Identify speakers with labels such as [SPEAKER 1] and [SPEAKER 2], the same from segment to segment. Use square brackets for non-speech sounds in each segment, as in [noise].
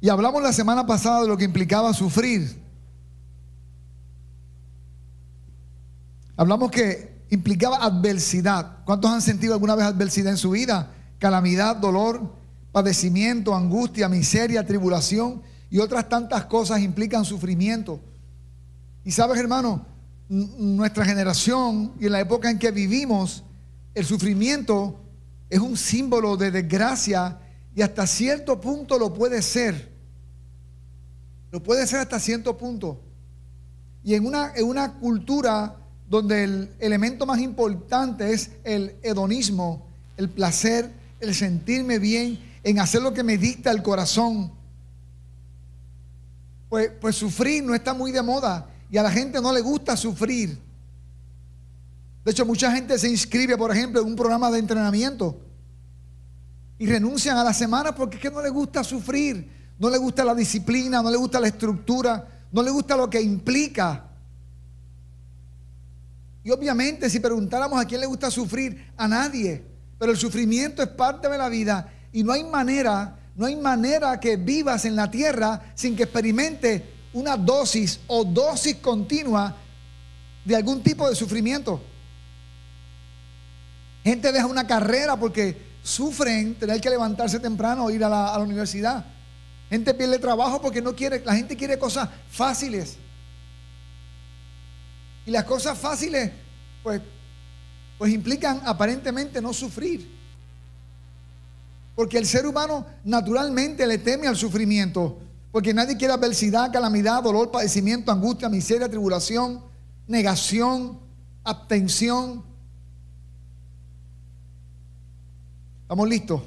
[SPEAKER 1] Y hablamos la semana pasada de lo que implicaba sufrir. Hablamos que implicaba adversidad. ¿Cuántos han sentido alguna vez adversidad en su vida? Calamidad, dolor, padecimiento, angustia, miseria, tribulación y otras tantas cosas implican sufrimiento. Y sabes, hermano, nuestra generación y en la época en que vivimos, el sufrimiento es un símbolo de desgracia y hasta cierto punto lo puede ser. Lo puede ser hasta cierto punto. Y en una, en una cultura donde el elemento más importante es el hedonismo, el placer, el sentirme bien, en hacer lo que me dicta el corazón, pues, pues sufrir no está muy de moda y a la gente no le gusta sufrir. De hecho, mucha gente se inscribe, por ejemplo, en un programa de entrenamiento y renuncian a la semana porque es que no le gusta sufrir, no le gusta la disciplina, no le gusta la estructura, no le gusta lo que implica. Y obviamente si preguntáramos a quién le gusta sufrir, a nadie. Pero el sufrimiento es parte de la vida y no hay manera, no hay manera que vivas en la tierra sin que experimente una dosis o dosis continua de algún tipo de sufrimiento. Gente deja una carrera porque sufren tener que levantarse temprano o ir a la, a la universidad. Gente pierde trabajo porque no quiere, la gente quiere cosas fáciles. Y las cosas fáciles, pues, pues implican aparentemente no sufrir. Porque el ser humano naturalmente le teme al sufrimiento. Porque nadie quiere adversidad, calamidad, dolor, padecimiento, angustia, miseria, tribulación, negación, abstención. ¿Estamos listos?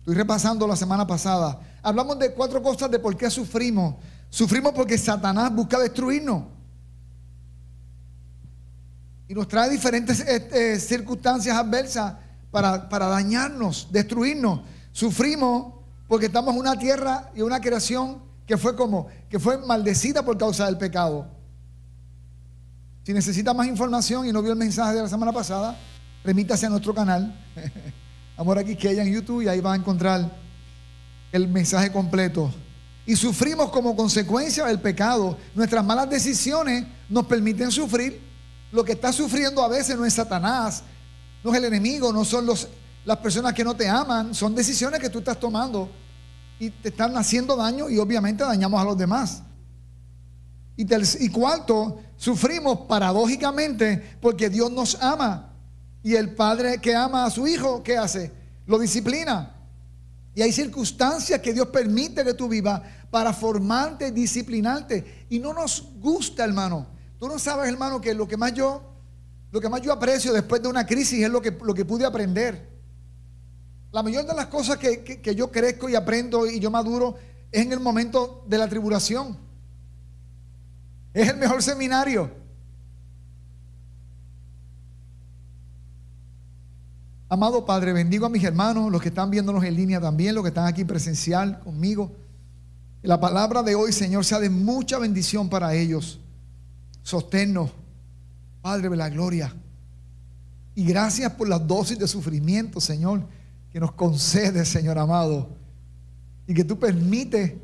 [SPEAKER 1] Estoy repasando la semana pasada. Hablamos de cuatro cosas de por qué sufrimos. Sufrimos porque Satanás busca destruirnos. Y nos trae diferentes este, circunstancias adversas para, para dañarnos, destruirnos. Sufrimos porque estamos en una tierra y una creación que fue como, que fue maldecida por causa del pecado. Si necesita más información y no vio el mensaje de la semana pasada, remítase a nuestro canal, [laughs] Amor aquí que en YouTube y ahí va a encontrar el mensaje completo. Y sufrimos como consecuencia del pecado. Nuestras malas decisiones nos permiten sufrir. Lo que está sufriendo a veces no es Satanás, no es el enemigo, no son las personas que no te aman, son decisiones que tú estás tomando y te están haciendo daño y obviamente dañamos a los demás. Y, y cuarto, sufrimos paradójicamente porque Dios nos ama. Y el padre que ama a su hijo, ¿qué hace? Lo disciplina. Y hay circunstancias que Dios permite que tú vivas para formarte, disciplinarte. Y no nos gusta, hermano. Tú no sabes, hermano, que lo que más yo, lo que más yo aprecio después de una crisis es lo que, lo que pude aprender. La mayor de las cosas que, yo crezco y aprendo y yo maduro es en el momento de la tribulación. Es el mejor seminario. Amado Padre, bendigo a mis hermanos, los que están viéndonos en línea también, los que están aquí presencial conmigo. Que la palabra de hoy, Señor, sea de mucha bendición para ellos. Sosténnos, Padre de la gloria. Y gracias por las dosis de sufrimiento, Señor, que nos concede, Señor amado, y que tú permites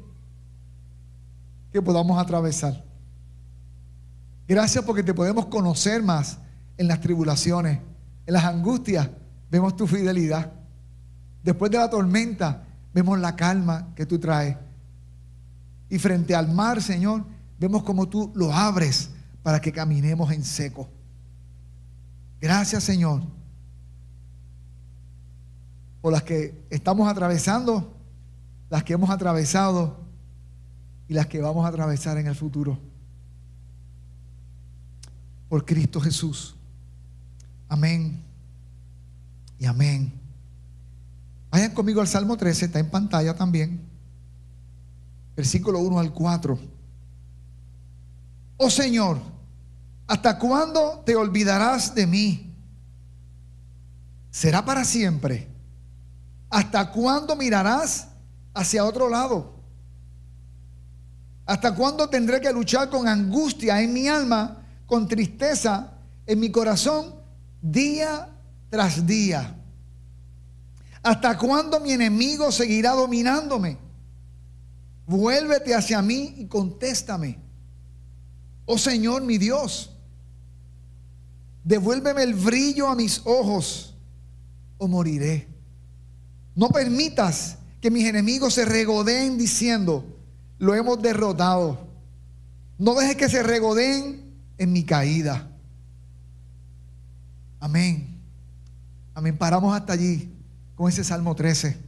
[SPEAKER 1] que podamos atravesar. Gracias porque te podemos conocer más en las tribulaciones, en las angustias, vemos tu fidelidad. Después de la tormenta, vemos la calma que tú traes. Y frente al mar, Señor, vemos como tú lo abres para que caminemos en seco. Gracias, Señor o las que estamos atravesando, las que hemos atravesado y las que vamos a atravesar en el futuro. Por Cristo Jesús. Amén y amén. Vayan conmigo al Salmo 13, está en pantalla también. Versículo 1 al 4. Oh Señor, ¿hasta cuándo te olvidarás de mí? ¿Será para siempre? ¿Hasta cuándo mirarás hacia otro lado? ¿Hasta cuándo tendré que luchar con angustia en mi alma, con tristeza en mi corazón, día tras día? ¿Hasta cuándo mi enemigo seguirá dominándome? Vuélvete hacia mí y contéstame. Oh Señor mi Dios, devuélveme el brillo a mis ojos o moriré. No permitas que mis enemigos se regodeen diciendo, lo hemos derrotado. No dejes que se regodeen en mi caída. Amén. Amén. Paramos hasta allí con ese Salmo 13, que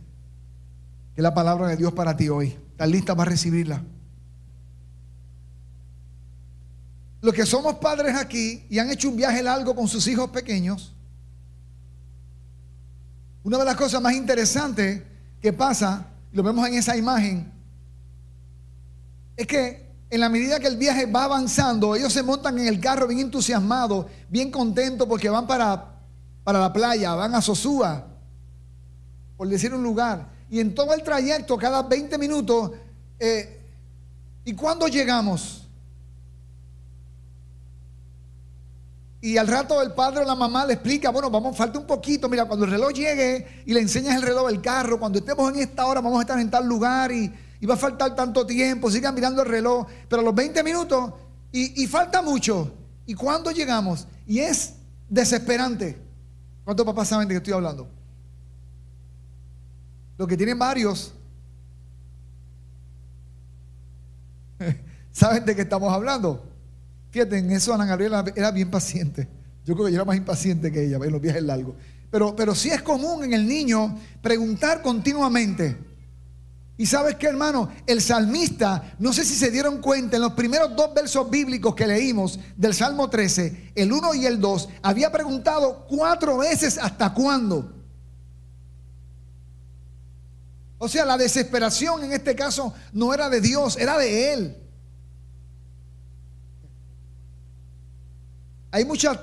[SPEAKER 1] es la palabra de Dios para ti hoy. ¿Estás lista para recibirla? Los que somos padres aquí y han hecho un viaje largo con sus hijos pequeños, una de las cosas más interesantes que pasa, lo vemos en esa imagen, es que en la medida que el viaje va avanzando, ellos se montan en el carro bien entusiasmados, bien contentos porque van para, para la playa, van a Sosúa, por decir un lugar. Y en todo el trayecto, cada 20 minutos, eh, ¿y cuándo llegamos? Y al rato el padre o la mamá le explica, bueno, vamos, falta un poquito, mira, cuando el reloj llegue y le enseñas el reloj del carro, cuando estemos en esta hora vamos a estar en tal lugar y, va a faltar tanto tiempo, sigan mirando el reloj, pero a los 20 minutos y, y falta mucho. ¿Y cuándo llegamos? Y es desesperante. ¿Cuántos papás saben de qué estoy hablando? Los que tienen varios, [laughs] ¿saben de qué estamos hablando? Fíjate, en eso Ana Gabriela era bien paciente. Yo creo que yo era más impaciente que ella en los viajes largos. Pero, pero sí es común en el niño preguntar continuamente. Y sabes qué, hermano, el salmista, no sé si se dieron cuenta, en los primeros dos versos bíblicos que leímos del Salmo 13, el 1 y el 2, había preguntado cuatro veces hasta cuándo. O sea, la desesperación en este caso no era de Dios, era de él. Hay muchas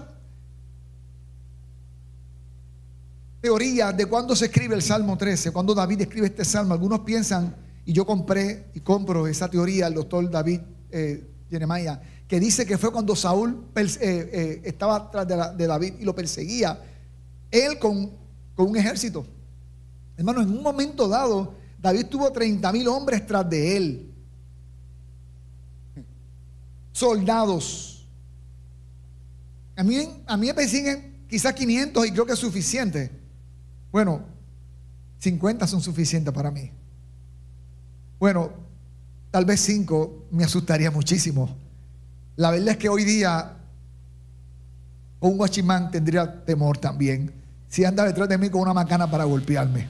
[SPEAKER 1] teorías de cuándo se escribe el Salmo 13, cuando David escribe este salmo. Algunos piensan, y yo compré y compro esa teoría, el doctor David eh, que dice que fue cuando Saúl eh, eh, estaba atrás de, David y lo perseguía, él con, con un ejército. Hermano, en un momento dado, David tuvo 30 mil hombres tras de él. Soldados a mí, a mí me persiguen quizás 500 y creo que es suficiente. Bueno, 50 son suficientes para mí. Bueno, tal vez 5 me asustaría muchísimo. La verdad es que hoy día un guachimán tendría temor también si anda detrás de mí con una macana para golpearme.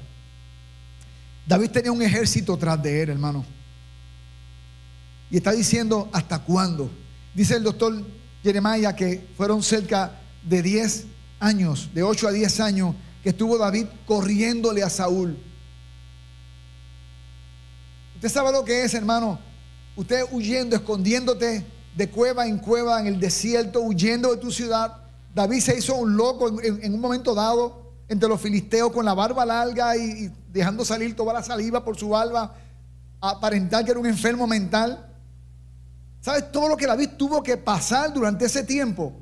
[SPEAKER 1] David tenía un ejército tras de él, hermano. Y está diciendo, ¿hasta cuándo? Dice el doctor Jeremiah, que fueron cerca de 10 años, de 8 a 10 años, que estuvo David corriéndole a Saúl. Usted sabe lo que es, hermano. Usted huyendo, escondiéndote de cueva en cueva en el desierto, huyendo de tu ciudad. David se hizo un loco en, un momento dado entre los filisteos con la barba larga y, y, dejando salir toda la saliva por su barba, aparentar que era un enfermo mental. ¿Sabes todo lo que David tuvo que pasar durante ese tiempo?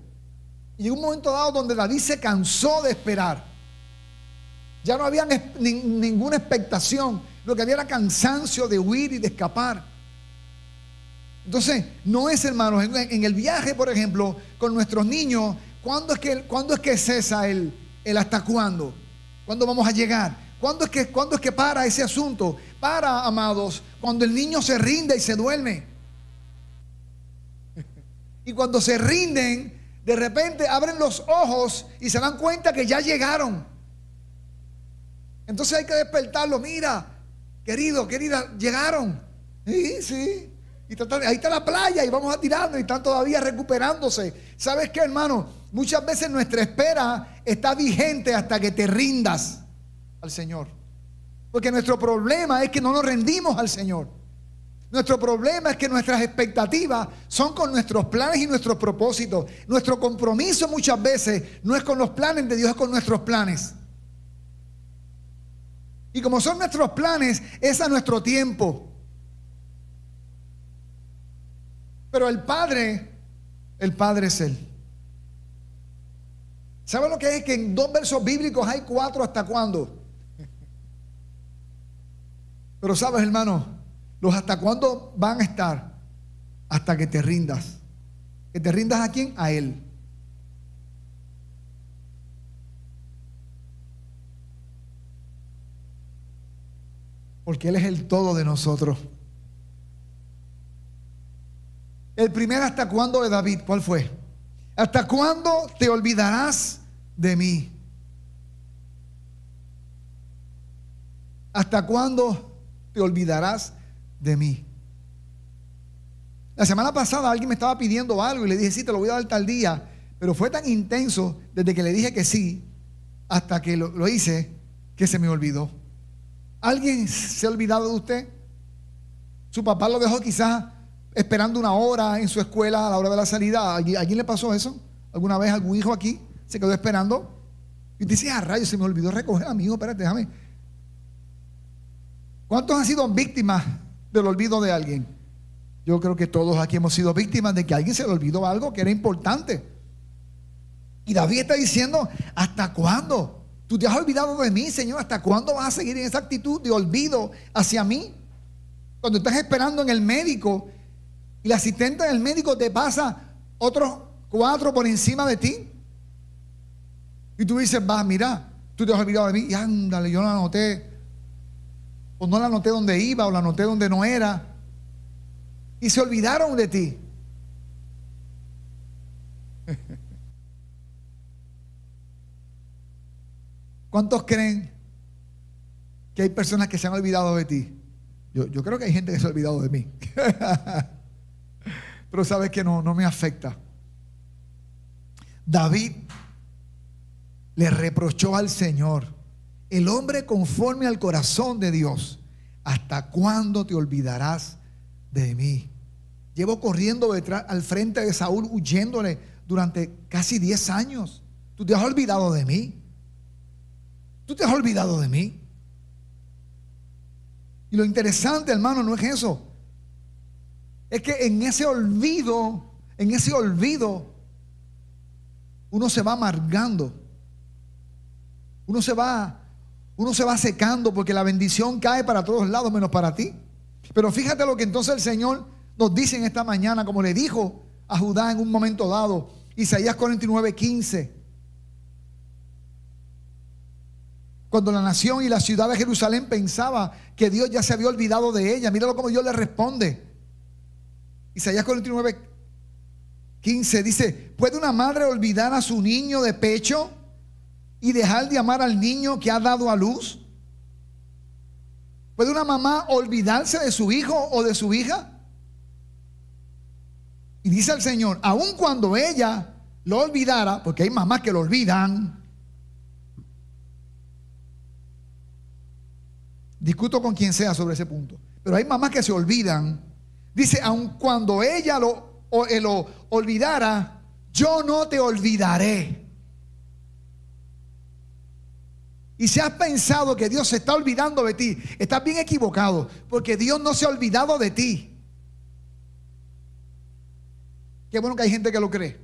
[SPEAKER 1] Y llegó un momento dado donde David se cansó de esperar. Ya no había ninguna expectación. Lo que había era cansancio de huir y de escapar. Entonces, no es, hermanos, en, el viaje, por ejemplo, con nuestros niños, ¿cuándo es que, ¿cuándo es que cesa el, el hasta cuándo? ¿Cuándo vamos a llegar? ¿Cuándo es, que, ¿Cuándo es que para ese asunto? Para, amados, cuando el niño se rinde y se duerme. [laughs] Y cuando se rinden, de repente abren los ojos y se dan cuenta que ya llegaron. Entonces hay que despertarlo. Mira, querido, querida, llegaron. Sí, sí. Y ahí está la playa y vamos a tirarnos y están todavía recuperándose. ¿Sabes qué, hermano? Muchas veces nuestra espera está vigente hasta que te rindas al Señor. Porque nuestro problema es que no nos rendimos al Señor. Nuestro problema es que nuestras expectativas son con nuestros planes y nuestros propósitos. Nuestro compromiso muchas veces no es con los planes de Dios, es con nuestros planes. Y como son nuestros planes, es a nuestro tiempo. Pero el Padre, el Padre es Él. ¿Saben lo que es? Que en dos versos bíblicos hay cuatro hasta cuándo. Pero sabes, hermano, Los hasta cuándo van a estar hasta que te rindas. ¿Que te rindas a quién? A Él. Porque Él es el todo de nosotros. El primer hasta cuándo de David, ¿cuál fue? ¿Hasta cuándo te olvidarás de mí? ¿Hasta cuándo te olvidarás de mí? La semana pasada alguien me estaba pidiendo algo y le dije, sí, te lo voy a dar tal día. Pero fue tan intenso desde que le dije que sí hasta que lo, lo hice que se me olvidó. ¿Alguien se ha olvidado de usted? Su papá lo dejó quizás esperando una hora en su escuela a la hora de la salida. ¿A alguien le pasó eso? ¿Alguna vez algún hijo aquí se quedó esperando? Y dice, ah, rayos, se me olvidó recoger a mi hijo, espérate, déjame. ¿Cuántos han sido víctimas del olvido de alguien? Yo creo que todos aquí hemos sido víctimas de que alguien se le olvidó algo que era importante. Y David está diciendo, ¿hasta cuándo? Tú te has olvidado de mí, Señor. ¿Hasta cuándo vas a seguir en esa actitud de olvido hacia mí? Cuando estás esperando en el médico y la asistente del médico te pasa otros cuatro por encima de ti. Y tú dices, va, mira, tú te has olvidado de mí. Y ándale, yo la anoté. O no la anoté donde iba, o la anoté donde no era. Y se olvidaron de ti. ¿Cuántos creen que hay personas que se han olvidado de ti? Yo, yo creo que hay gente que se ha olvidado de mí. [laughs] Pero sabes que no, no me afecta. David le reprochó al Señor, el hombre conforme al corazón de Dios, ¿hasta cuándo te olvidarás de mí? Llevo corriendo detrás, al frente de Saúl, huyéndole durante casi 10 años. ¿Tú te has olvidado de mí? ¿Tú te has olvidado de mí? Y lo interesante, hermano, no es eso es que en ese olvido, en ese olvido, uno se va amargando. Uno se va, uno se va secando porque la bendición cae para todos lados menos para ti. Pero fíjate lo que entonces el Señor nos dice en esta mañana, como le dijo a Judá en un momento dado, Isaías 49, 15. Cuando la nación y la ciudad de Jerusalén pensaba que Dios ya se había olvidado de ella, míralo como Dios le responde. Isaías 49, 15 dice, ¿puede una madre olvidar a su niño de pecho y dejar de amar al niño que ha dado a luz? ¿Puede una mamá olvidarse de su hijo o de su hija? Y dice el Señor, aun cuando ella lo olvidara, porque hay mamás que lo olvidan, discuto con quien sea sobre ese punto, pero hay mamás que se olvidan Dice, aun cuando ella lo, eh, lo olvidara, yo no te olvidaré. Y si has pensado que Dios se está olvidando de ti, estás bien equivocado, porque Dios no se ha olvidado de ti. Qué bueno que hay gente que lo cree.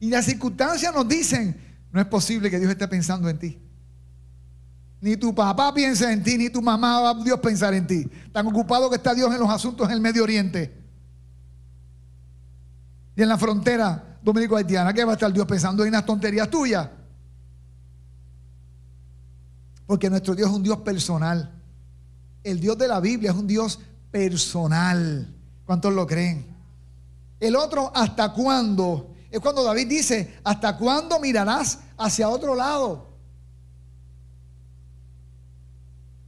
[SPEAKER 1] Y las circunstancias nos dicen, no es posible que Dios esté pensando en ti. Ni tu papá piensa en ti, ni tu mamá va a Dios pensar en ti. Tan ocupado que está Dios en los asuntos en el Medio Oriente. Y en la frontera dominico-haitiana, ¿qué va a estar Dios pensando en unas tonterías tuyas? Porque nuestro Dios es un Dios personal. El Dios de la Biblia es un Dios personal. ¿Cuántos lo creen? El otro, ¿hasta cuándo? Es cuando David dice, ¿hasta cuándo mirarás hacia otro lado?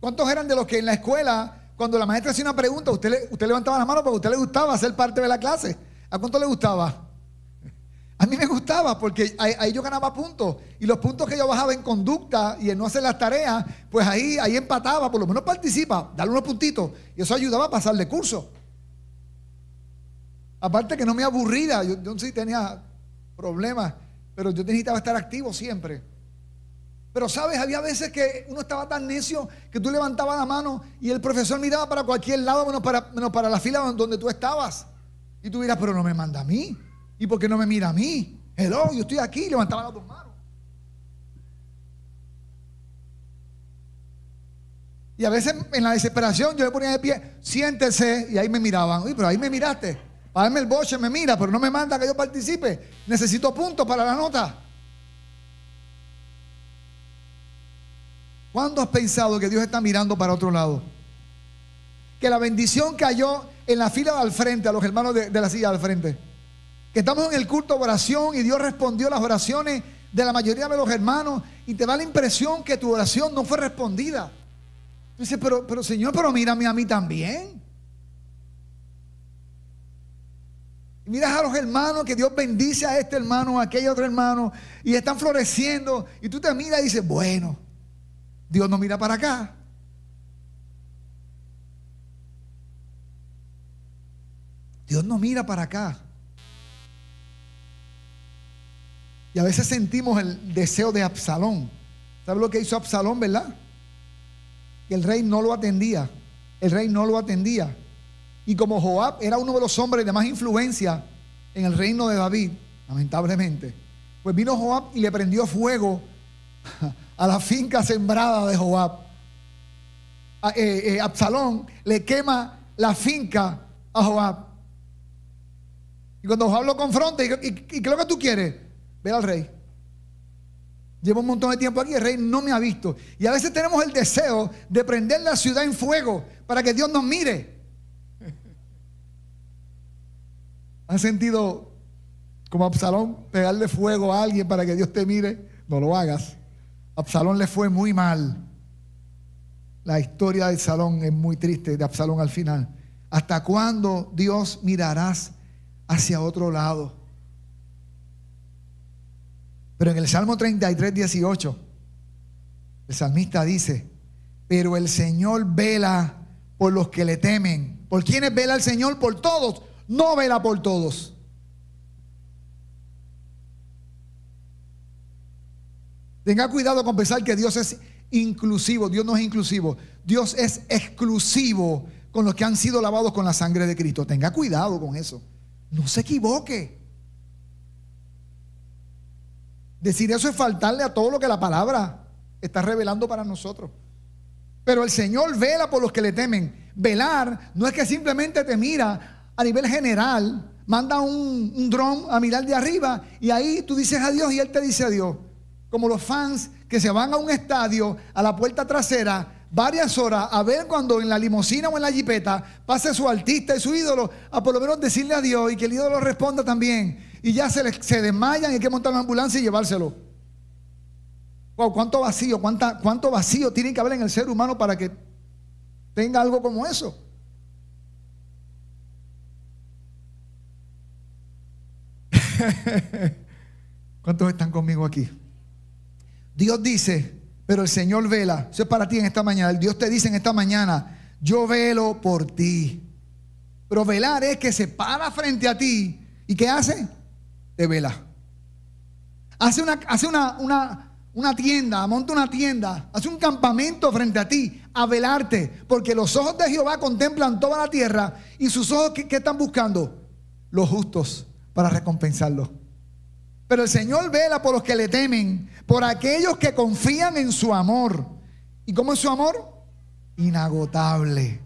[SPEAKER 1] ¿Cuántos eran de los que en la escuela, cuando la maestra hacía una pregunta, usted, usted levantaba la mano porque a usted le gustaba ser parte de la clase? ¿A cuánto le gustaba? [laughs] A mí me gustaba porque ahí, yo ganaba puntos. Y los puntos que yo bajaba en conducta y en no hacer las tareas, pues ahí, ahí empataba, por lo menos participa, darle unos puntitos. Y eso ayudaba a pasar de curso. Aparte que no me aburría, yo, yo sí tenía problemas, pero yo necesitaba estar activo siempre. Pero sabes, había veces que uno estaba tan necio que tú levantabas la mano y el profesor miraba para cualquier lado menos para, menos para la fila donde tú estabas. Y tú dirás, pero no me manda a mí. ¿Y por qué no me mira a mí? Hello, yo estoy aquí, levantaba las dos manos. Y a veces en la desesperación yo me ponía de pie, siéntese, y ahí me miraban. Uy, pero ahí me miraste. Para darme el boche me mira, pero no me manda que yo participe. Necesito puntos para la nota. ¿Cuándo has pensado que Dios está mirando para otro lado? Que la bendición cayó en la fila al frente, a los hermanos de, de la silla al frente. Que estamos en el culto de oración y Dios respondió las oraciones de la mayoría de los hermanos y te da la impresión que tu oración no fue respondida. Dice, pero, pero Señor, pero mírame a mí también. Y miras a los hermanos que Dios bendice a este hermano, a aquel otro hermano, y están floreciendo. Y tú te miras y dices, bueno, Dios no mira para acá. Dios no mira para acá. Y a veces sentimos el deseo de Absalón. ¿Sabes lo que hizo Absalón, verdad? Que el rey no lo atendía. El rey no lo atendía. Y como Joab era uno de los hombres de más influencia en el reino de David, lamentablemente, pues vino Joab y le prendió fuego a la finca sembrada de Joab. Eh, eh, Absalón le quema la finca a Joab. Y cuando Joab lo confronta, ¿y, y, qué es lo que tú quieres? Ve al rey. Llevo un montón de tiempo aquí, el rey no me ha visto. Y a veces tenemos el deseo de prender la ciudad en fuego para que Dios nos mire. [laughs] ¿Han sentido como Absalón pegarle fuego a alguien para que Dios te mire? No lo hagas. Absalón le fue muy mal. La historia de Absalón es muy triste, de Absalón al final. ¿Hasta cuándo Dios mirarás hacia otro lado? Pero en el Salmo 33, 18, el salmista dice, pero el Señor vela por los que le temen. ¿Por quiénes vela el Señor? Por todos. No vela por todos. Tenga cuidado con pensar que Dios es inclusivo. Dios no es inclusivo. Dios es exclusivo con los que han sido lavados con la sangre de Cristo. Tenga cuidado con eso. No se equivoque. Decir eso es faltarle a todo lo que la palabra está revelando para nosotros. Pero el Señor vela por los que le temen. Velar no es que simplemente te mira a nivel general, manda un, dron a mirar de arriba y ahí tú dices a Dios y Él te dice a Dios. Como los fans que se van a un estadio, a la puerta trasera, varias horas a ver cuando en la limusina o en la jipeta pase su artista y su ídolo, a por lo menos decirle a Dios y que el ídolo responda también y ya se, se desmayan y hay que montar una ambulancia y llevárselo. Wow, cuánto vacío, cuánta, cuánto vacío tiene que haber en el ser humano para que tenga algo como eso. [laughs] ¿Cuántos están conmigo aquí? Dios dice, pero el Señor vela. Eso es para ti en esta mañana. Dios te dice en esta mañana, yo velo por ti. Pero velar es que se para frente a ti. ¿Y qué hace? de vela. Hace una, hace una, una, una tienda, monta una tienda, hace un campamento frente a ti a velarte, porque los ojos de Jehová contemplan toda la tierra y sus ojos, ¿qué, están buscando? Los justos para recompensarlos. Pero el Señor vela por los que le temen, por aquellos que confían en su amor. ¿Y cómo es su amor? Inagotable.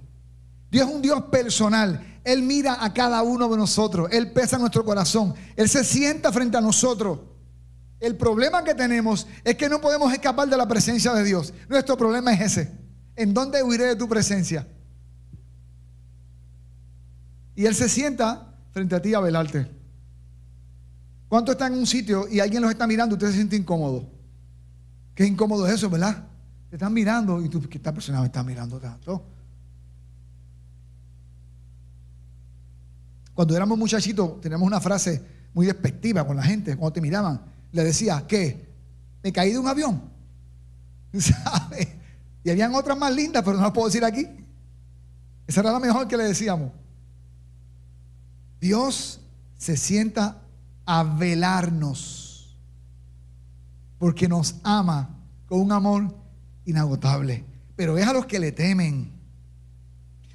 [SPEAKER 1] Dios es un Dios personal. Él mira a cada uno de nosotros. Él pesa nuestro corazón. Él se sienta frente a nosotros. El problema que tenemos es que no podemos escapar de la presencia de Dios. Nuestro problema es ese. ¿En dónde huiré de tu presencia? Y Él se sienta frente a ti a velarte. ¿Cuánto está en un sitio y alguien los está mirando y usted se siente incómodo? Qué incómodo es eso, ¿verdad? Te están mirando y tú, ¿qué esta persona me está mirando tanto? Cuando éramos muchachitos, teníamos una frase muy despectiva con la gente, cuando te miraban, le decía, ¿qué? Me caí de un avión. [laughs] ¿Sabes? Y habían otras más lindas, pero no las puedo decir aquí. Esa era la mejor que le decíamos. Dios se sienta a velarnos porque nos ama con un amor inagotable. Pero es a los que le temen.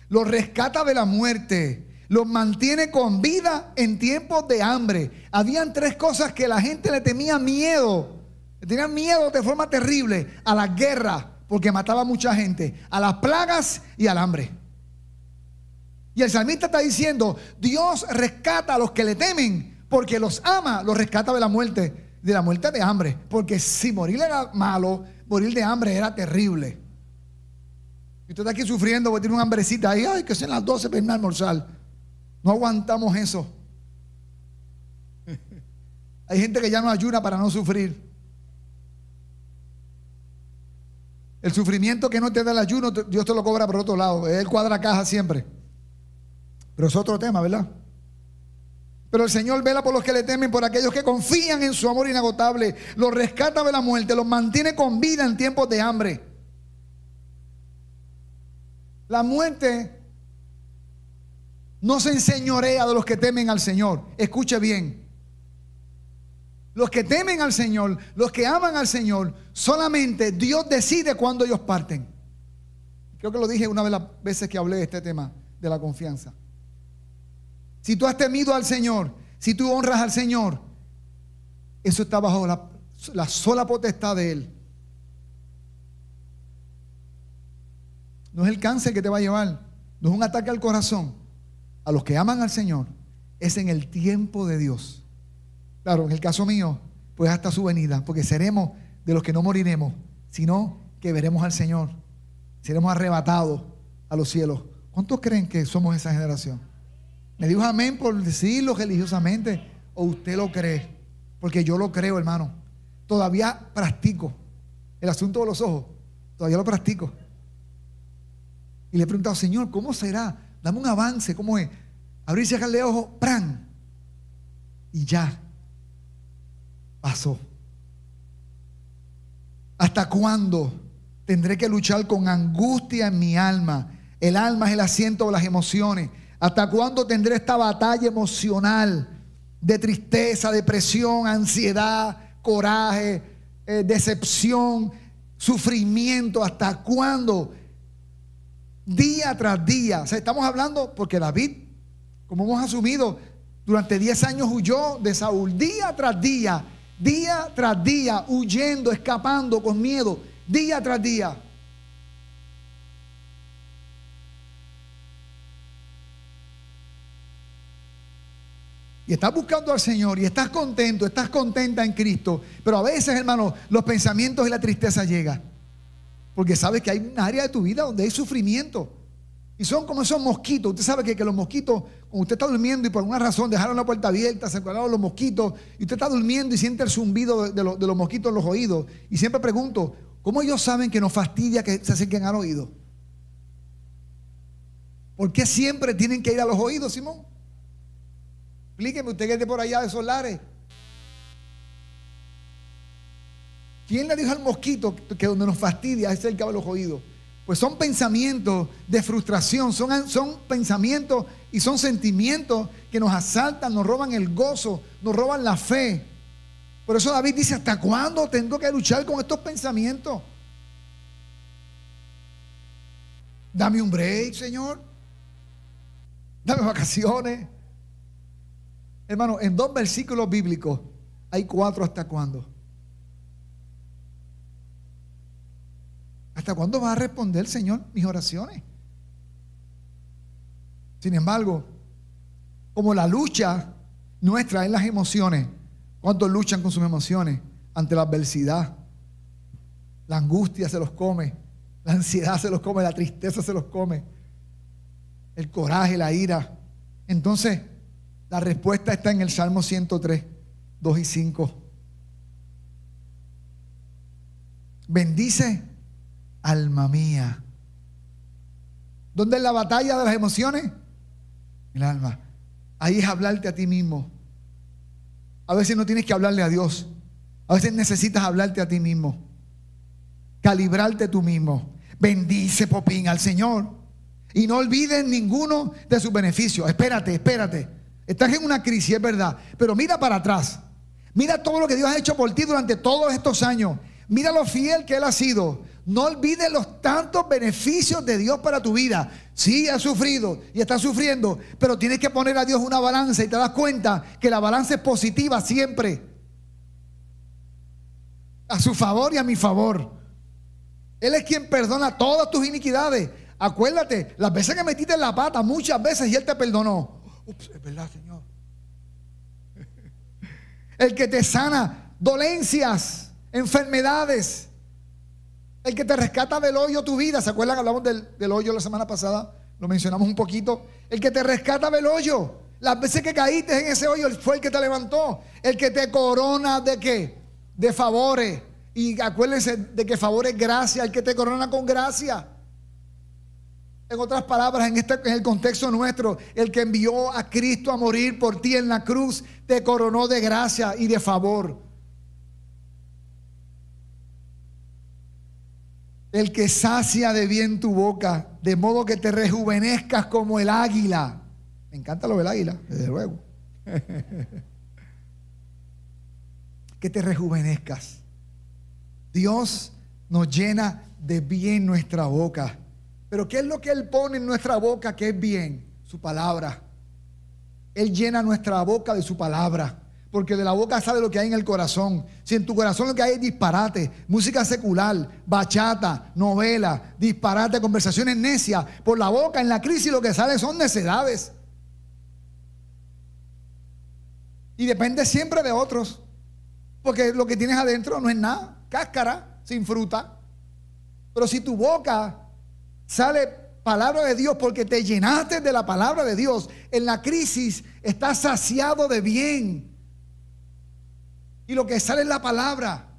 [SPEAKER 1] Los rescata de la muerte los mantiene con vida en tiempos de hambre. Habían tres cosas que la gente le temía miedo. Le tenían miedo de forma terrible a la guerra. porque mataba a mucha gente, a las plagas y al hambre. Y el salmista está diciendo, Dios rescata a los que le temen, porque los ama, los rescata de la muerte, de la muerte de hambre. Porque si morir era malo, morir de hambre era terrible. Y usted está aquí sufriendo porque tiene una hambrecita ahí, ay, que sean las 12 para irme a almorzar. No aguantamos eso. [laughs] Hay gente que ya no ayuna para no sufrir. El sufrimiento que no te da el ayuno, Dios te lo cobra por otro lado. Él cuadra caja siempre. Pero es otro tema, ¿verdad? Pero el Señor vela por los que le temen, por aquellos que confían en su amor inagotable. Los rescata de la muerte, los mantiene con vida en tiempos de hambre. La muerte no se enseñorea de los que temen al Señor. Escuche bien. Los que temen al Señor, los que aman al Señor, solamente Dios decide cuándo ellos parten. Creo que lo dije una de las veces que hablé de este tema, de la confianza. Si tú has temido al Señor, si tú honras al Señor, eso está bajo la, la sola potestad de Él. No es el cáncer que te va a llevar, no es un ataque al corazón. A los que aman al Señor, es en el tiempo de Dios. Claro, en el caso mío, pues hasta su venida, porque seremos de los que no moriremos, sino que veremos al Señor. Seremos arrebatados a los cielos. ¿Cuántos creen que somos esa generación? ¿Me dijo amén por decirlo religiosamente? ¿O usted lo cree? Porque yo lo creo, hermano. Todavía practico el asunto de los ojos. Todavía lo practico. Y le he preguntado, Señor, ¿cómo será? Dame un avance, ¿cómo es? Abrir y cerrar ojos, ¡pran! Y ya pasó. ¿Hasta cuándo tendré que luchar con angustia en mi alma? El alma es el asiento de las emociones. ¿Hasta cuándo tendré esta batalla emocional de tristeza, depresión, ansiedad, coraje, eh, decepción, sufrimiento? ¿Hasta cuándo? Día tras día. O sea, estamos hablando porque David, como hemos asumido, durante 10 años huyó de Saúl. Día tras día día tras día, huyendo, escapando con miedo, día tras día. Y estás buscando al Señor y estás contento, estás contenta en Cristo. Pero a veces, hermano, los pensamientos y la tristeza llegan. Porque sabes que hay un área de tu vida donde hay sufrimiento. Y son como esos mosquitos. Usted sabe que, los mosquitos, cuando usted está durmiendo y por alguna razón dejaron la puerta abierta, se colaron los mosquitos, y usted está durmiendo y siente el zumbido de, los mosquitos en los oídos. Y siempre pregunto, ¿cómo ellos saben que nos fastidia que se acerquen al oído? ¿Por qué siempre tienen que ir a los oídos, Simón? Explíqueme, usted que es de por allá de Solares. ¿Quién le dijo al mosquito que donde nos fastidia es cerca de los oídos? Pues son pensamientos de frustración, son, son pensamientos y son sentimientos que nos asaltan, nos roban el gozo, nos roban la fe. Por eso David dice, ¿hasta cuándo tengo que luchar con estos pensamientos? Dame un break, Señor. Dame vacaciones. Hermano, en dos versículos bíblicos hay cuatro hasta cuándo. ¿Hasta cuándo va a responder, Señor, mis oraciones? Sin embargo, como la lucha nuestra en las emociones, ¿cuántos luchan con sus emociones ante la adversidad? La angustia se los come, la ansiedad se los come, la tristeza se los come, el coraje, la ira. Entonces, la respuesta está en el Salmo 103, 2 y 5. Bendice alma mía. ¿Dónde es la batalla de las emociones? El alma. Ahí es hablarte a ti mismo. A veces no tienes que hablarle a Dios. A veces necesitas hablarte a ti mismo. Calibrarte tú mismo. Bendice, Popín, al Señor. Y no olvides ninguno de sus beneficios. Espérate, espérate. Estás en una crisis, es verdad. Pero mira para atrás. Mira todo lo que Dios ha hecho por ti durante todos estos años. Mira lo fiel que Él ha sido. No olvides los tantos beneficios de Dios para tu vida. Sí, has sufrido y estás sufriendo, pero tienes que poner a Dios una balanza y te das cuenta que la balanza es positiva siempre. A su favor y a mi favor. Él es quien perdona todas tus iniquidades. Acuérdate, las veces que metiste en la pata, muchas veces y Él te perdonó. Ups, es verdad, Señor. El que te sana dolencias, enfermedades. El que te rescata del hoyo tu vida. ¿Se acuerdan hablamos del, del hoyo la semana pasada? Lo mencionamos un poquito. El que te rescata del hoyo. Las veces que caíste en ese hoyo fue el que te levantó. El que te corona de qué? De favores. Y acuérdense de que favor es gracia. El que te corona con gracia. En otras palabras, en, este, en el contexto nuestro, el que envió a Cristo a morir por ti en la cruz, te coronó de gracia y de favor. El que sacia de bien tu boca, de modo que te rejuvenezcas como el águila. Me encanta lo del águila, desde luego. [laughs] que te rejuvenezcas. Dios nos llena de bien nuestra boca. Pero ¿qué es lo que Él pone en nuestra boca que es bien? Su palabra. Él llena nuestra boca de su palabra porque de la boca sale lo que hay en el corazón. Si en tu corazón lo que hay es disparate, música secular, bachata, novela, disparate, conversaciones necias, por la boca en la crisis lo que sale son necedades. Y depende siempre de otros, porque lo que tienes adentro no es nada, cáscara, sin fruta. Pero si tu boca sale palabra de Dios porque te llenaste de la palabra de Dios, en la crisis estás saciado de bien y lo que sale es la palabra.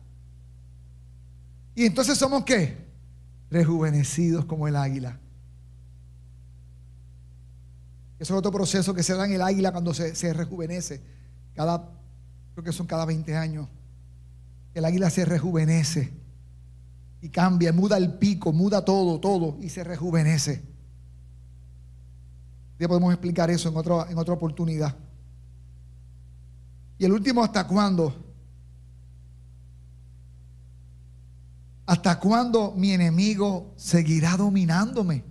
[SPEAKER 1] Y entonces somos qué? Rejuvenecidos como el águila. Eso es otro proceso que se da en el águila cuando se, se rejuvenece. Cada, creo que son cada 20 años. El águila se rejuvenece y cambia, muda el pico, muda todo, todo y se rejuvenece. Ya podemos explicar eso en, en otra oportunidad. Y el último, ¿hasta cuándo? ¿Hasta cuándo mi enemigo seguirá dominándome?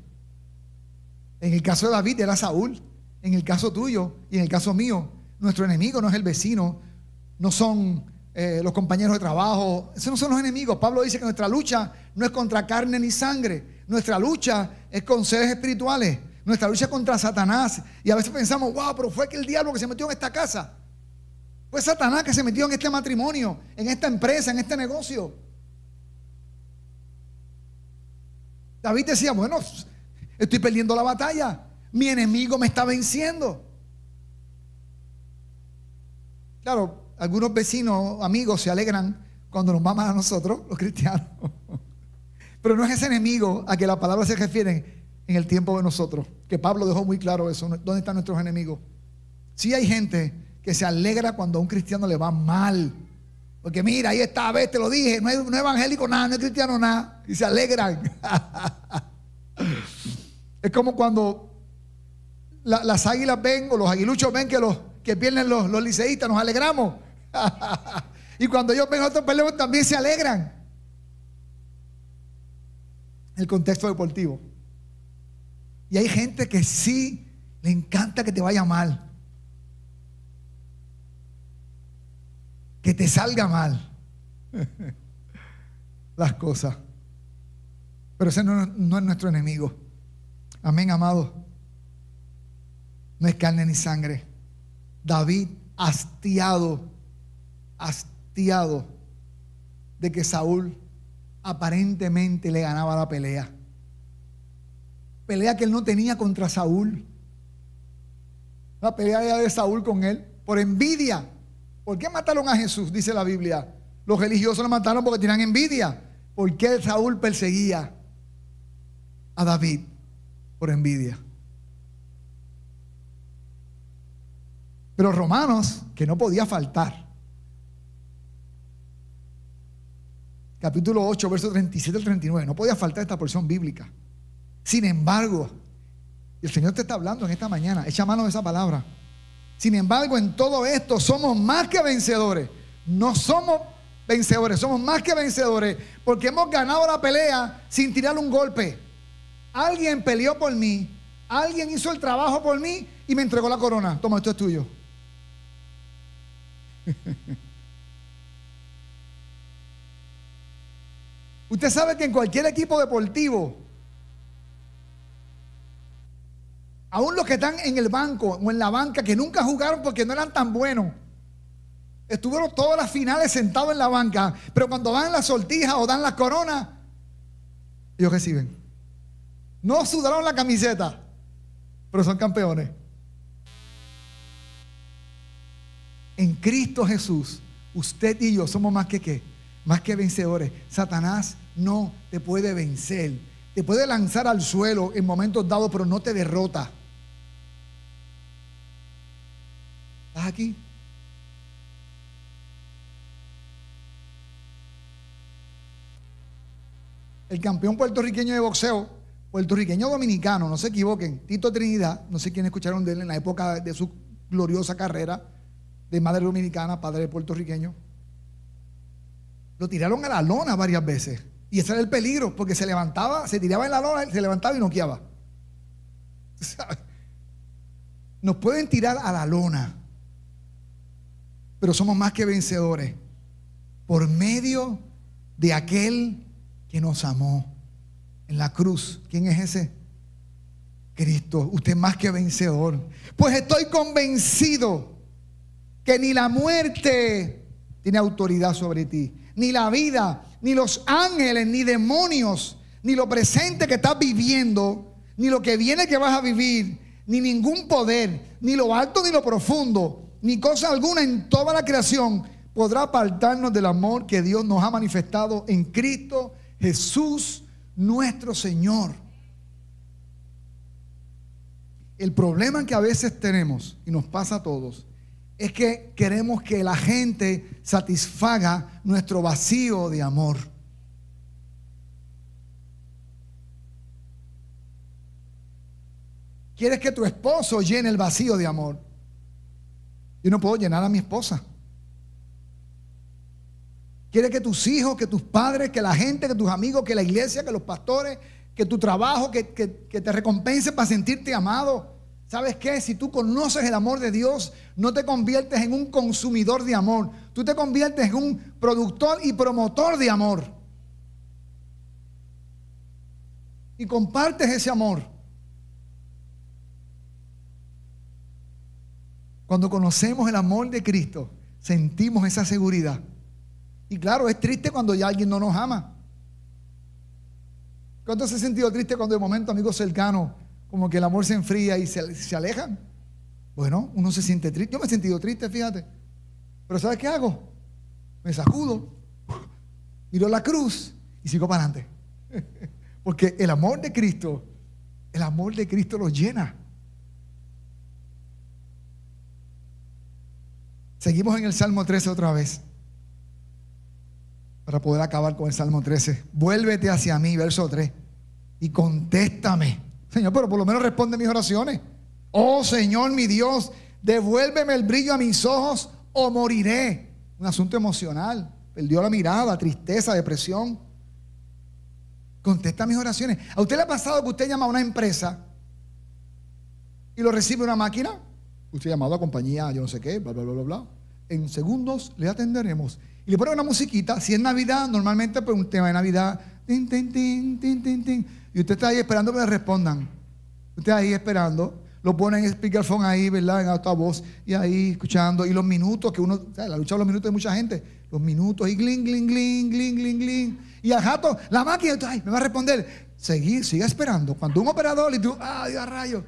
[SPEAKER 1] En el caso de David era Saúl, en el caso tuyo y en el caso mío, nuestro enemigo no es el vecino, no son eh, los compañeros de trabajo, esos no son los enemigos. Pablo dice que nuestra lucha no es contra carne ni sangre, nuestra lucha es con seres espirituales, nuestra lucha es contra Satanás. Y a veces pensamos, wow, pero fue que el diablo que se metió en esta casa. Fue Satanás que se metió en este matrimonio, en esta empresa, en este negocio. David decía, bueno, estoy perdiendo la batalla. Mi enemigo me está venciendo. Claro, algunos vecinos, amigos se alegran cuando nos maman a nosotros, los cristianos. [laughs] Pero no es ese enemigo a que la palabra se refiere en el tiempo de nosotros. Que Pablo dejó muy claro eso. ¿Dónde están nuestros enemigos? Sí hay gente que se alegra cuando a un cristiano le va mal. Porque mira, ahí está, ves, te lo dije, no es, evangélico nada, no es cristiano nada. Y se alegran. [laughs] es como cuando las águilas ven o los aguiluchos ven que, los, que pierden los liceístas, nos alegramos. [laughs] y cuando ellos ven otros peleos también se alegran. El contexto deportivo. Y hay gente que sí le encanta que te vaya mal. que te salga mal [laughs] las cosas. Pero ese no, no, es nuestro enemigo. Amén, amado. No es carne ni sangre. David, hastiado, hastiado de que Saúl aparentemente le ganaba la pelea. Pelea que él no tenía contra Saúl. La pelea de Saúl con él por envidia. ¿Por qué mataron a Jesús? Dice la Biblia. Los religiosos lo mataron porque tenían envidia. ¿Por qué Saúl perseguía a David? Por envidia. Pero Romanos, que no podía faltar. Capítulo 8, versos 37 al 39. No podía faltar esta porción bíblica. Sin embargo, el Señor te está hablando en esta mañana. Echa mano de esa palabra. Sin embargo, en todo esto somos más que vencedores. No somos vencedores, somos más que vencedores porque hemos ganado la pelea sin tirar un golpe. Alguien peleó por mí, alguien hizo el trabajo por mí y me entregó la corona. Toma, esto es tuyo. [laughs] Usted sabe que en cualquier equipo deportivo, aún los que están en el banco o en la banca, que nunca jugaron porque no eran tan buenos, estuvieron todas las finales sentados en la banca, pero cuando van las sortijas o dan las coronas, ellos reciben. No sudaron la camiseta, pero son campeones. En Cristo Jesús, usted y yo somos más que qué? Más que vencedores. Satanás no te puede vencer. Te puede lanzar al suelo en momentos dados, pero no te derrota. ¿Estás aquí? El campeón puertorriqueño de boxeo, puertorriqueño dominicano, no se equivoquen, Tito Trinidad, no sé quién escucharon de él en la época de su gloriosa carrera de madre dominicana, padre puertorriqueño. Lo tiraron a la lona varias veces. Y ese era el peligro, porque se levantaba, se tiraba en la lona, se levantaba y noqueaba. [laughs] Nos pueden tirar a la lona, pero somos más que vencedores por medio de aquel que nos amó en la cruz. ¿Quién es ese? Cristo. Usted más que vencedor. Pues estoy convencido que ni la muerte tiene autoridad sobre ti, ni la vida, ni los ángeles, ni demonios, ni lo presente que estás viviendo, ni lo que viene que vas a vivir, ni ningún poder, ni lo alto ni lo profundo, ni cosa alguna en toda la creación podrá apartarnos del amor que Dios nos ha manifestado en Cristo Jesús nuestro Señor. El problema que a veces tenemos, y nos pasa a todos, es que queremos que la gente satisfaga nuestro vacío de amor. Quieres que tu esposo llene el vacío de amor. Yo no puedo llenar a mi esposa. Quieres que tus hijos, que tus padres, que la gente, que tus amigos, que la iglesia, que los pastores, que tu trabajo, que, que te recompense para sentirte amado. ¿Sabes qué? Si tú conoces el amor de Dios, no te conviertes en un consumidor de amor. Tú te conviertes en un productor y promotor de amor. Y compartes ese amor. Cuando conocemos el amor de Cristo, sentimos esa seguridad. Y claro, es triste cuando ya alguien no nos ama. ¿Cuánto se ha sentido triste cuando de momento amigos cercanos como que el amor se enfría y se, alejan. Bueno, uno se siente triste. Yo me he sentido triste, fíjate. Pero ¿sabes qué hago? Me sacudo, miro la cruz y sigo para adelante. [laughs] Porque el amor de Cristo, el amor de Cristo lo llena. Seguimos en el Salmo 13 otra vez. Para poder acabar con el Salmo 13. Vuélvete hacia mí, verso 3. Y contéstame. Señor, pero por lo menos responde mis oraciones. Oh Señor, mi Dios, devuélveme el brillo a mis ojos o moriré. Un asunto emocional. Perdió la mirada, tristeza, depresión. Contesta mis oraciones. ¿A usted le ha pasado que usted llama a una empresa y lo recibe una máquina? Usted ha llamado a compañía, yo no sé qué, bla, bla, bla, bla, bla. En segundos le atenderemos. Y le pone una musiquita. Si es Navidad, normalmente pues un tema de Navidad. Tin, tin, tin, tin, tin, tin. Y usted está ahí esperando que le respondan. Usted ahí esperando. Lo ponen en speakerphone ahí, ¿verdad? En alta voz. Y ahí escuchando. Y los minutos que uno. La lucha de los minutos de mucha gente. Los minutos. Y gling, gling, gling, gling, gling, gling. Y al jato, la máquina, ay, me va a responder. Seguir, siga esperando. Cuando un operador y tú, ay, a rayo.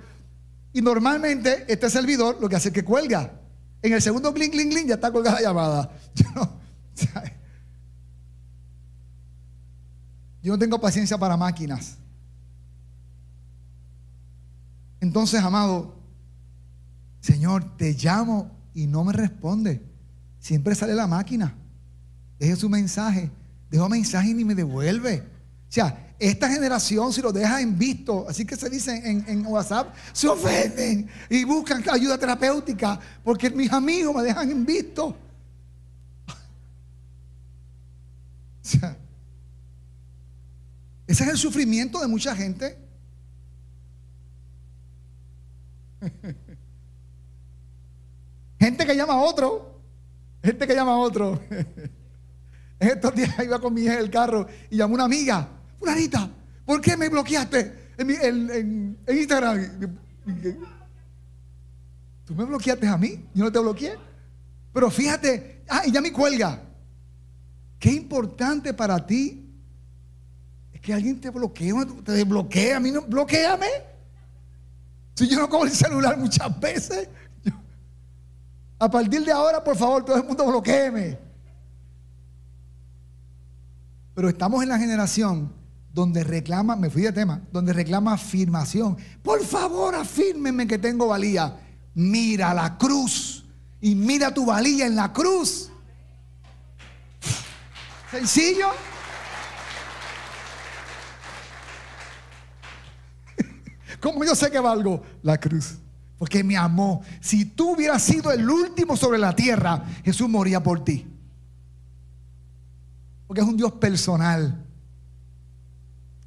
[SPEAKER 1] Y normalmente este servidor lo que hace es que cuelga. En el segundo gling, gling, gling ya está colgada la llamada. [laughs] Yo no, [laughs] yo no tengo paciencia para máquinas. Entonces, amado, Señor, te llamo y no me responde. Siempre sale la máquina. Deje su mensaje. Dejo mensaje y ni me devuelve. O sea, esta generación, si lo deja en visto, así que se dice en, en, WhatsApp, se ofenden y buscan ayuda terapéutica porque mis amigos me dejan en visto. [laughs] O sea, ese es el sufrimiento de mucha gente. [laughs] Gente que llama a otro. Gente que llama a otro. En [laughs] estos días [laughs] iba con mi hija en el carro y llamó una amiga. Fulanita, ¿por qué me bloqueaste en, Instagram? Tú me bloqueaste a mí, yo no te bloqueé. Pero fíjate, ah, y ya me cuelga. Qué importante para ti que alguien te bloquee, te desbloquee. A mí no, bloqueame. Si yo no cojo el celular muchas veces, a partir de ahora, por favor, todo el mundo bloqueeme. Pero estamos en la generación donde reclama, me fui de tema, donde reclama afirmación. Por favor, afírmenme que tengo valía. Mira la cruz y mira tu valía en la cruz. Sencillo. ¿Cómo yo sé que valgo? La cruz. Porque me amó. Si tú hubieras sido el último sobre la tierra, Jesús moría por ti. Porque es un Dios personal.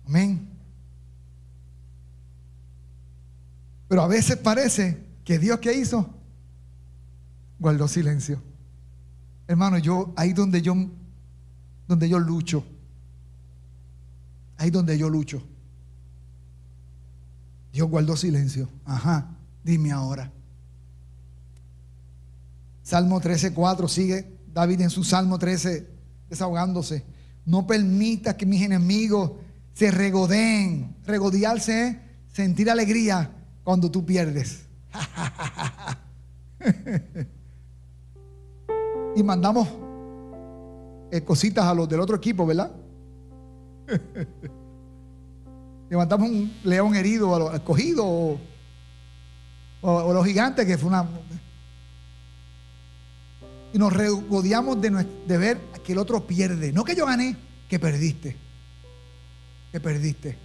[SPEAKER 1] Amén. Pero a veces parece que Dios que hizo guardó silencio. Hermano, yo ahí donde yo donde yo lucho. Ahí donde yo lucho. Dios guardó silencio. Ajá, dime ahora. Salmo 13:4 sigue David en su Salmo 13 desahogándose. No permita que mis enemigos se regodeen. Regodearse es sentir alegría cuando tú pierdes. [laughs] y mandamos eh, cositas a los del otro equipo, ¿verdad? [laughs] Levantamos un león herido a los escogidos o, o, los gigantes, que fue una. Y nos regodeamos de, de ver que el otro pierde. No que yo gané, que perdiste. Que perdiste.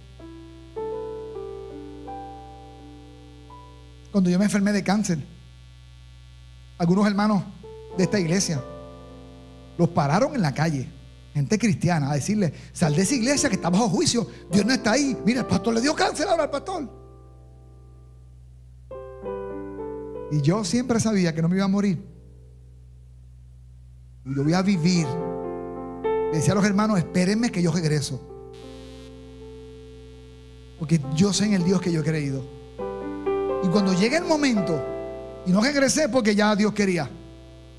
[SPEAKER 1] Cuando yo me enfermé de cáncer, algunos hermanos de esta iglesia los pararon en la calle, gente cristiana, a decirle, sal de esa iglesia que está bajo juicio, Dios no está ahí. Mira, el pastor le dio cáncer ahora al pastor. Y yo siempre sabía que no me iba a morir. Y yo voy a vivir. decía a los hermanos, espérenme que yo regreso. Porque yo sé en el Dios que yo he creído. Y cuando llegue el momento, y no regresé porque ya Dios quería,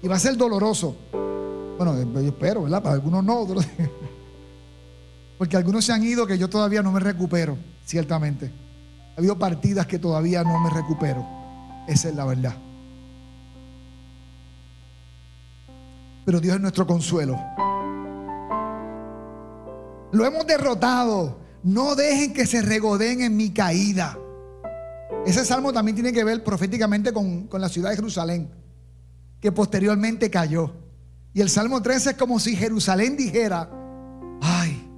[SPEAKER 1] y va a ser doloroso. Bueno, yo espero, ¿verdad? Para algunos no. [laughs] Porque algunos se han ido que yo todavía no me recupero, ciertamente. Ha habido partidas que todavía no me recupero. Esa es la verdad. Pero Dios es nuestro consuelo. Lo hemos derrotado. No dejen que se regodeen en mi caída. Ese salmo también tiene que ver proféticamente con, con la ciudad de Jerusalén, que posteriormente cayó. Y el Salmo 13 es como si Jerusalén dijera, ay,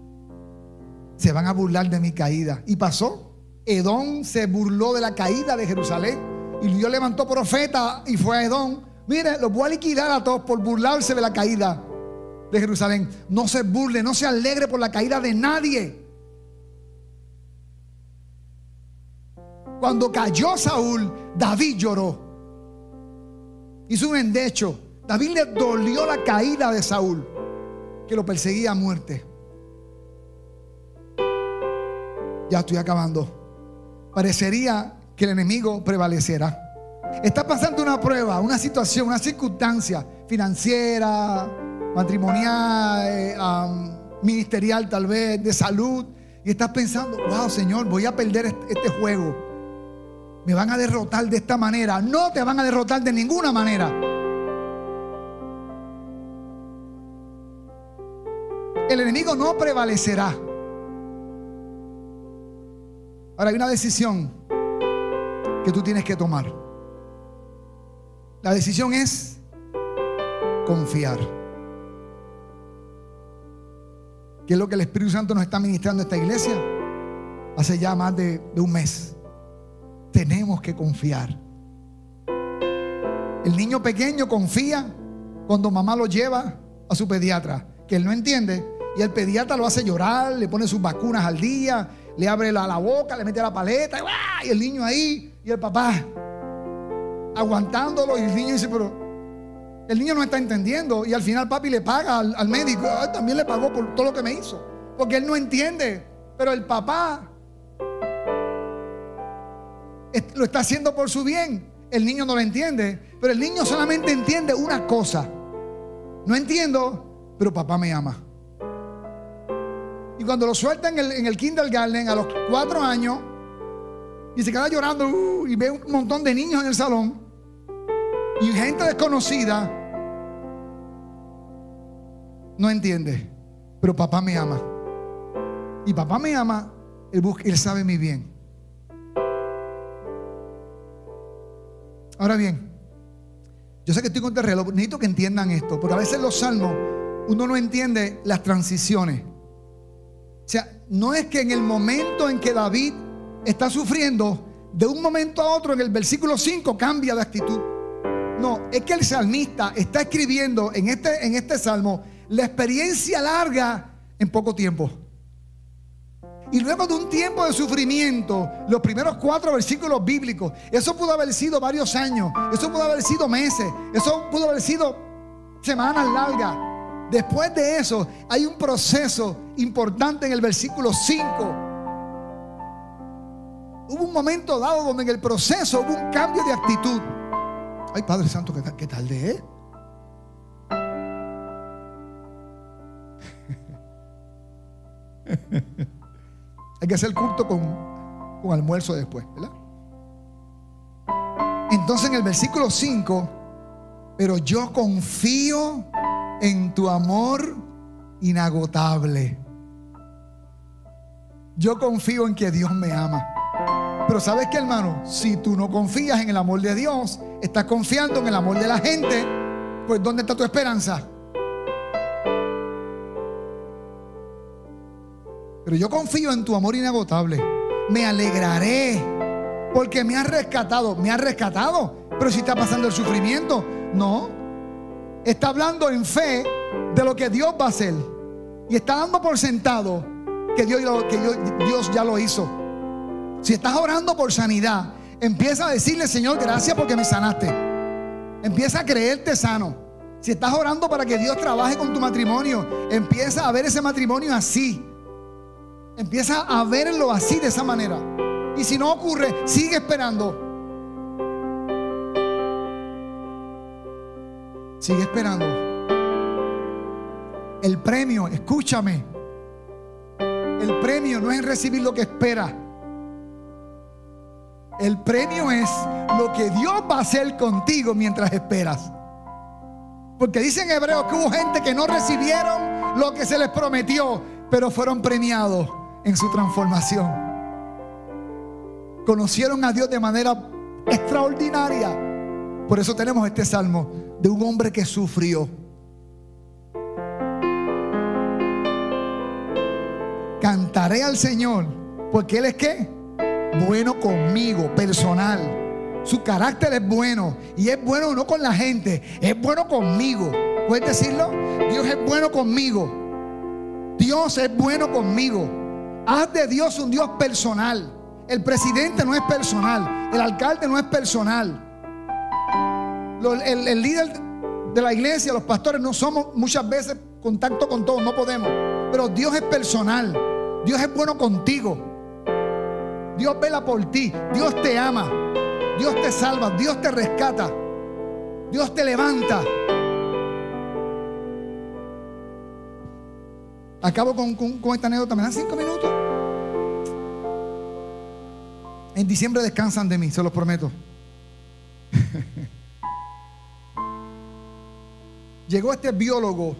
[SPEAKER 1] se van a burlar de mi caída. Y pasó. Edom se burló de la caída de Jerusalén. Y Dios levantó profeta y fue a Edom. Mire, los voy a liquidar a todos por burlarse de la caída de Jerusalén. No se burle, no se alegre por la caída de nadie. Cuando cayó Saúl, David lloró. Hizo un endecho. David le dolió la caída de Saúl, que lo perseguía a muerte. Ya estoy acabando. Parecería que el enemigo prevaleciera. Está pasando una prueba, una situación, una circunstancia financiera, matrimonial, eh, ministerial tal vez, de salud. Y estás pensando, wow Señor, voy a perder este juego. Me van a derrotar de esta manera. No te van a derrotar de ninguna manera. El enemigo no prevalecerá. Ahora hay una decisión que tú tienes que tomar. La decisión es confiar. ¿Qué es lo que el Espíritu Santo nos está ministrando a esta iglesia? Hace ya más de, de un mes. Tenemos que confiar. El niño pequeño confía cuando mamá lo lleva a su pediatra, que él no entiende, y el pediatra lo hace llorar, le pone sus vacunas al día, le abre la, boca, le mete la paleta, y, el niño ahí, y el papá aguantándolo, y el niño dice, pero El niño no está entendiendo y al final papi le paga al, médico. también le pagó por todo lo que me hizo. Porque él no entiende. Pero el papá lo está haciendo por su bien. El niño no lo entiende. Pero el niño solamente entiende una cosa. No entiendo, pero papá me ama. Cuando lo suelta en el, en el kindergarten a los cuatro años y se queda llorando uh, y ve un montón de niños en el salón y gente desconocida, no entiende, pero papá me ama. Y papá me ama, él, él sabe mi bien. Ahora bien, yo sé que estoy con el reloj, necesito que entiendan esto, porque a veces los salmos uno no entiende las transiciones. O sea, no es que en el momento en que David está sufriendo, de un momento a otro en el versículo 5 cambia de actitud. No, es que el salmista está escribiendo en este, en este salmo la experiencia larga en poco tiempo. Y luego de un tiempo de sufrimiento, los primeros cuatro versículos bíblicos, eso pudo haber sido varios años, eso pudo haber sido meses, eso pudo haber sido semanas largas. Después de eso, hay un proceso importante en el versículo 5. Hubo un momento dado donde en el proceso hubo un cambio de actitud. Ay, Padre Santo, ¿qué, qué tal de él? [laughs] Hay que hacer culto con, con almuerzo después, ¿verdad? Entonces en el versículo 5, pero yo confío en tu amor inagotable. Yo confío en que Dios me ama. Pero sabes que hermano, si tú no confías en el amor de Dios, estás confiando en el amor de la gente, pues ¿dónde está tu esperanza? Pero yo confío en tu amor inagotable. Me alegraré porque me has rescatado. Me has rescatado. Pero si está pasando el sufrimiento, no. Está hablando en fe de lo que Dios va a hacer. Y está dando por sentado que Dios, que Dios ya lo hizo. Si estás orando por sanidad, empieza a decirle, Señor, gracias porque me sanaste. Empieza a creerte sano. Si estás orando para que Dios trabaje con tu matrimonio, empieza a ver ese matrimonio así. Empieza a verlo así, de esa manera. Y si no ocurre, sigue esperando. Sigue esperando. El premio, escúchame. El premio no es recibir lo que espera. El premio es lo que Dios va a hacer contigo mientras esperas. Porque dicen hebreos que hubo gente que no recibieron lo que se les prometió, pero fueron premiados en su transformación. Conocieron a Dios de manera extraordinaria. Por eso tenemos este salmo de un hombre que sufrió. Cantaré al Señor porque Él es qué? Bueno conmigo, personal. Su carácter es bueno y es bueno no con la gente, es bueno conmigo. ¿Puedes decirlo? Dios es bueno conmigo. Dios es bueno conmigo. Haz de Dios un Dios personal. El presidente no es personal. El alcalde no es personal. El, líder de la iglesia, los pastores, no somos muchas veces contacto con todos, no podemos. Pero Dios es personal. Dios es bueno contigo. Dios vela por ti. Dios te ama. Dios te salva. Dios te rescata. Dios te levanta. Acabo con, esta anécdota. ¿Me dan cinco minutos? En diciembre descansan de mí, se los prometo. [laughs] Llegó este biólogo,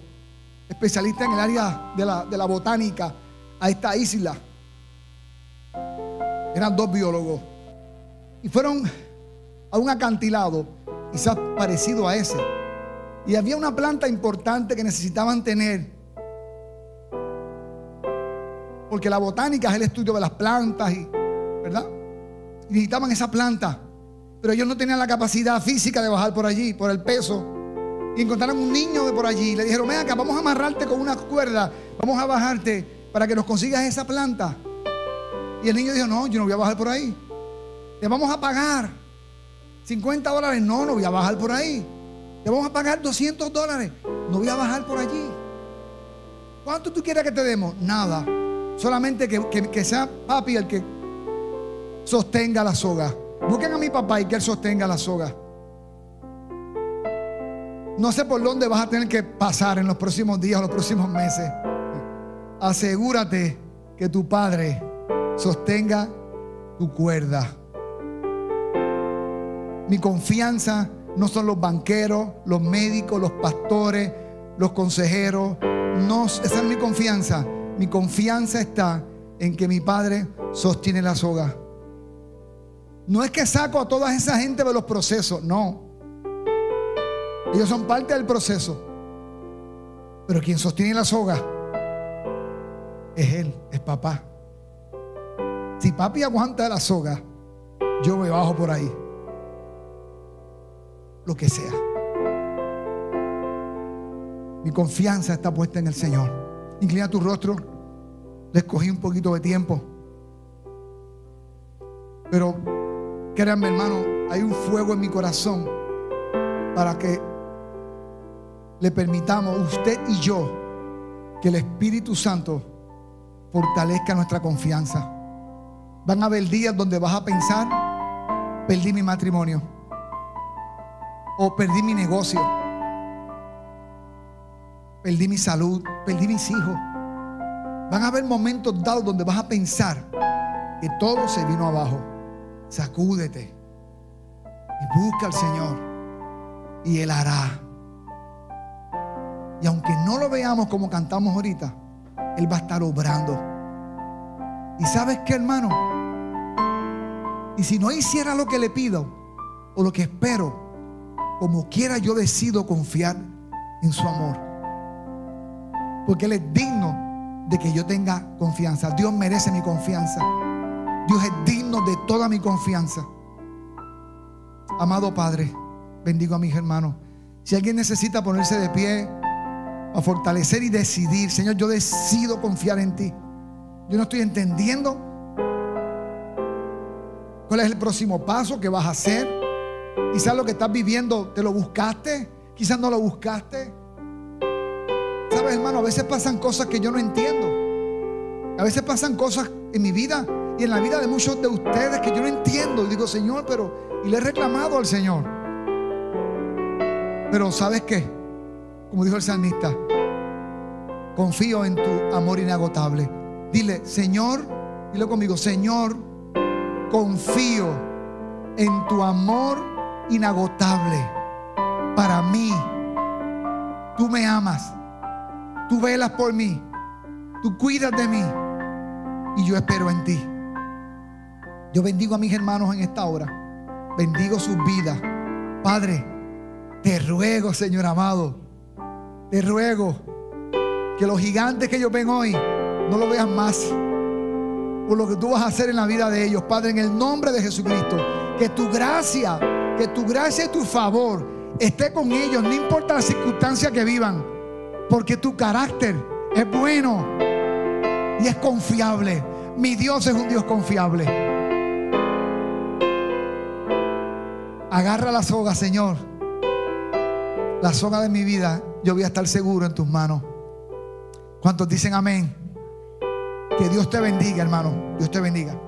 [SPEAKER 1] especialista en el área de la, de la botánica, a esta isla. Eran dos biólogos. Y fueron a un acantilado, quizás parecido a ese. Y había una planta importante que necesitaban tener porque la botánica es el estudio de las plantas, y, ¿verdad? necesitaban esa planta. Pero ellos no tenían la capacidad física de bajar por allí, por el peso. Y encontraron un niño de por allí. Le dijeron, ven acá, vamos a amarrarte con una cuerda. Vamos a bajarte para que nos consigas esa planta. Y el niño dijo, no, yo no voy a bajar por ahí. Le vamos a pagar 50 dólares. No, no voy a bajar por ahí. te vamos a pagar 200 dólares. No voy a bajar por allí. ¿Cuánto tú quieres que te demos? Nada. Solamente que, sea papi el que sostenga la soga. Busquen a mi papá y que él sostenga la soga. No sé por dónde vas a tener que pasar en los próximos días los próximos meses. Asegúrate que tu padre sostenga tu cuerda. Mi confianza no son los banqueros, los médicos, los pastores, los consejeros. No, esa es mi confianza. Mi confianza está en que mi Padre sostiene la soga. No es que saco a toda esa gente de los procesos, no. Ellos son parte del proceso. Pero quien sostiene la soga es Él, es papá. Si papi aguanta la soga, yo me bajo por ahí lo que sea. Mi confianza está puesta en el Señor. Inclina tu rostro. Le escogí un poquito de tiempo. Pero créanme, hermano, hay un fuego en mi corazón para que le permitamos, usted y yo, que el Espíritu Santo fortalezca nuestra confianza. Van a haber días donde vas a pensar, perdí mi matrimonio o perdí mi negocio, perdí mi salud, perdí mis hijos. Van a haber momentos dados donde vas a pensar que todo se vino abajo. Sacúdete y busca al Señor y Él hará. Y aunque no lo veamos como cantamos ahorita, Él va a estar obrando. Y sabes qué, hermano? Y si no hiciera lo que le pido o lo que espero, como quiera yo decido confiar en su amor. Porque Él es digno de que yo tenga confianza. Dios merece mi confianza. Dios es digno de toda mi confianza. Amado Padre, bendigo a mis hermanos. Si alguien necesita ponerse de pie a fortalecer y decidir, Señor, yo decido confiar en ti. Yo no estoy entendiendo cuál es el próximo paso que vas a hacer. Quizás lo que estás viviendo te lo buscaste, quizás no lo buscaste. Sabes, hermano, a veces pasan cosas que yo no entiendo. A veces pasan cosas en mi vida y en la vida de muchos de ustedes que yo no entiendo. Y digo, Señor, pero... Y le he reclamado al Señor. Pero ¿sabes qué? Como dijo el salmista, confío en tu amor inagotable. Dile, Señor, dile conmigo, Señor, confío en tu amor inagotable para mí. Tú me amas, tú velas por mí, tú cuidas de mí y yo espero en ti. Yo bendigo a mis hermanos en esta hora, bendigo sus vidas. Padre, te ruego, Señor amado, te ruego que los gigantes que ellos ven hoy no lo vean más por lo que tú vas a hacer en la vida de ellos. Padre, en el nombre de Jesucristo, que tu gracia que tu gracia y tu favor esté con ellos, no importa la circunstancia que vivan, porque tu carácter es bueno y es confiable. Mi Dios es un Dios confiable. Agarra la soga, Señor. La soga de mi vida, yo voy a estar seguro en tus manos. ¿Cuántos dicen amén? Que Dios te bendiga, hermano. Dios te bendiga.